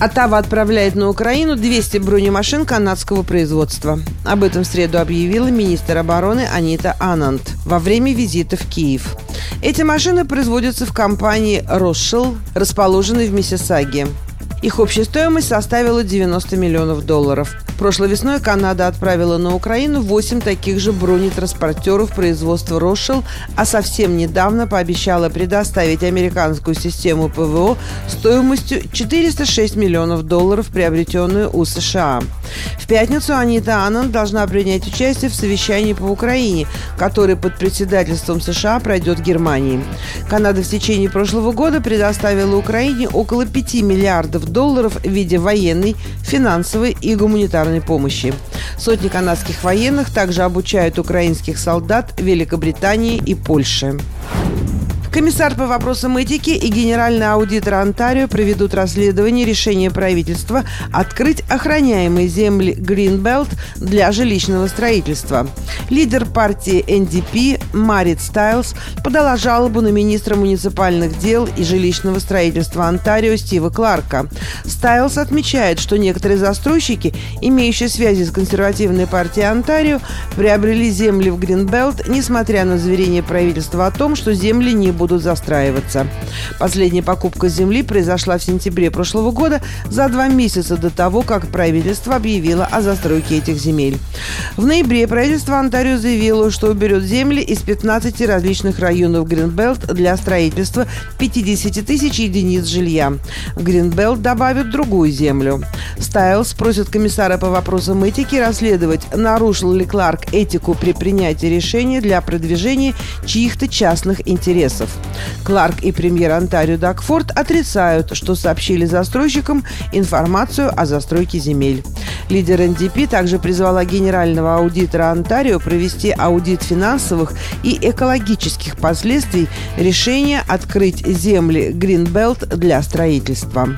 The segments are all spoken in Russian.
Оттава отправляет на Украину 200 бронемашин канадского производства. Об этом в среду объявила министр обороны Анита Анант во время визита в Киев. Эти машины производятся в компании «Рошел», расположенной в Миссисаге. Их общая стоимость составила 90 миллионов долларов. Прошлой весной Канада отправила на Украину 8 таких же бронетранспортеров производства «Рошел», а совсем недавно пообещала предоставить американскую систему ПВО стоимостью 406 миллионов долларов, приобретенную у США. В пятницу Анита Аннан должна принять участие в совещании по Украине, который под председательством США пройдет в Германии. Канада в течение прошлого года предоставила Украине около 5 миллиардов долларов в виде военной, финансовой и гуманитарной помощи. Сотни канадских военных также обучают украинских солдат Великобритании и Польши. Комиссар по вопросам этики и генеральный аудитор Онтарио проведут расследование решения правительства открыть охраняемые земли Гринбелт для жилищного строительства. Лидер партии НДП Марит Стайлс подала жалобу на министра муниципальных дел и жилищного строительства Онтарио Стива Кларка. Стайлс отмечает, что некоторые застройщики, имеющие связи с консервативной партией Онтарио, приобрели земли в Гринбелт, несмотря на заверение правительства о том, что земли не будут застраиваться. Последняя покупка земли произошла в сентябре прошлого года, за два месяца до того, как правительство объявило о застройке этих земель. В ноябре правительство Онтарио заявило, что уберет земли из 15 различных районов Гринбелт для строительства 50 тысяч единиц жилья. Гринбелт добавят другую землю. Стайлс просит комиссара по вопросам этики расследовать, нарушил ли Кларк этику при принятии решения для продвижения чьих-то частных интересов. Кларк и премьер Онтарио Дакфорд отрицают, что сообщили застройщикам информацию о застройке земель. Лидер НДП также призвала генерального аудитора Онтарио провести аудит финансовых и экологических последствий решения открыть земли Гринбелт для строительства.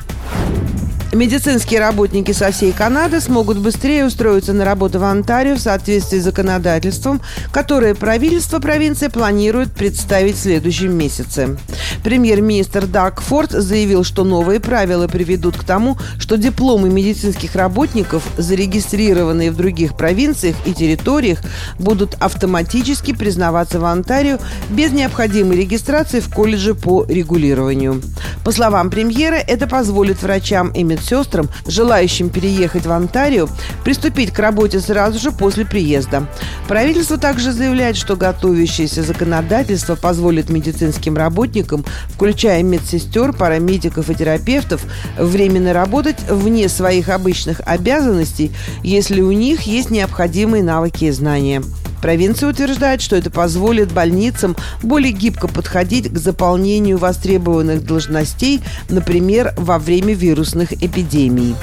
Медицинские работники со всей Канады смогут быстрее устроиться на работу в Онтарио в соответствии с законодательством, которое правительство провинции планирует представить в следующем месяце. Премьер-министр Даг Форд заявил, что новые правила приведут к тому, что дипломы медицинских работников, зарегистрированные в других провинциях и территориях, будут автоматически признаваться в Онтарио без необходимой регистрации в колледже по регулированию. По словам премьера, это позволит врачам и медсестрам медсестрам, желающим переехать в Онтарио, приступить к работе сразу же после приезда. Правительство также заявляет, что готовящееся законодательство позволит медицинским работникам, включая медсестер, парамедиков и терапевтов, временно работать вне своих обычных обязанностей, если у них есть необходимые навыки и знания. Провинция утверждает, что это позволит больницам более гибко подходить к заполнению востребованных должностей, например, во время вирусных эпидемий.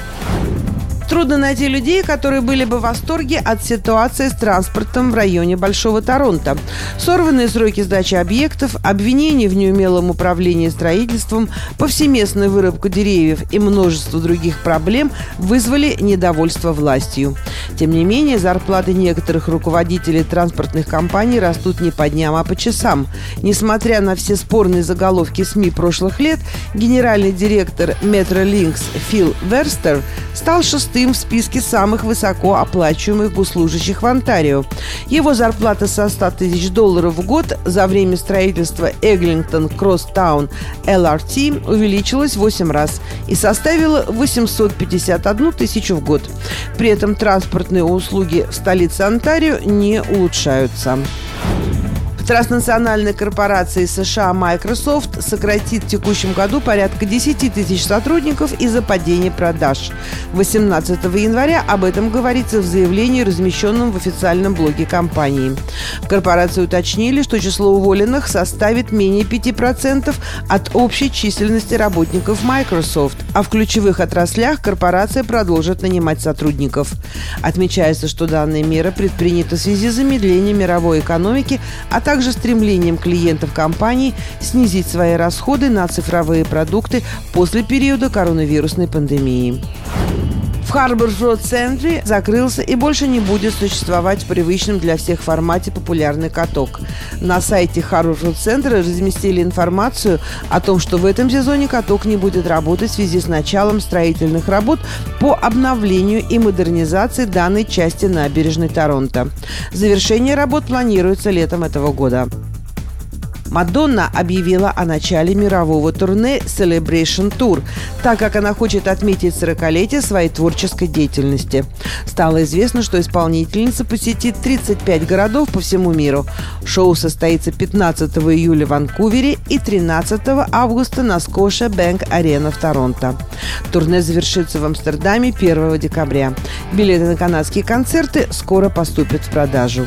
Трудно найти людей, которые были бы в восторге от ситуации с транспортом в районе Большого Торонто. Сорванные сроки сдачи объектов, обвинения в неумелом управлении строительством, повсеместная вырубка деревьев и множество других проблем вызвали недовольство властью. Тем не менее, зарплаты некоторых руководителей транспортных компаний растут не по дням, а по часам. Несмотря на все спорные заголовки СМИ прошлых лет, генеральный директор Metrolинкс Фил Верстер стал шестым в списке самых высоко оплачиваемых госслужащих в Онтарио. Его зарплата со 100 тысяч долларов в год за время строительства Эглингтон Кросстаун LRT увеличилась в 8 раз и составила 851 тысячу в год. При этом транспортные услуги в столице Онтарио не улучшаются. Транснациональная корпорация США Microsoft сократит в текущем году порядка 10 тысяч сотрудников из-за падения продаж. 18 января об этом говорится в заявлении, размещенном в официальном блоге компании. В корпорации уточнили, что число уволенных составит менее 5% от общей численности работников Microsoft, а в ключевых отраслях корпорация продолжит нанимать сотрудников. Отмечается, что данная мера предпринята в связи с замедлением мировой экономики, а также также стремлением клиентов компании снизить свои расходы на цифровые продукты после периода коронавирусной пандемии. В Харбор Роуд центре закрылся и больше не будет существовать в привычном для всех формате популярный каток. На сайте Харбор Роуд центра разместили информацию о том, что в этом сезоне каток не будет работать в связи с началом строительных работ по обновлению и модернизации данной части набережной Торонто. Завершение работ планируется летом этого года. Мадонна объявила о начале мирового турне Celebration Tour, так как она хочет отметить 40-летие своей творческой деятельности. Стало известно, что исполнительница посетит 35 городов по всему миру. Шоу состоится 15 июля в Ванкувере и 13 августа на Скоша Бэнк Арена в Торонто. Турне завершится в Амстердаме 1 декабря. Билеты на канадские концерты скоро поступят в продажу.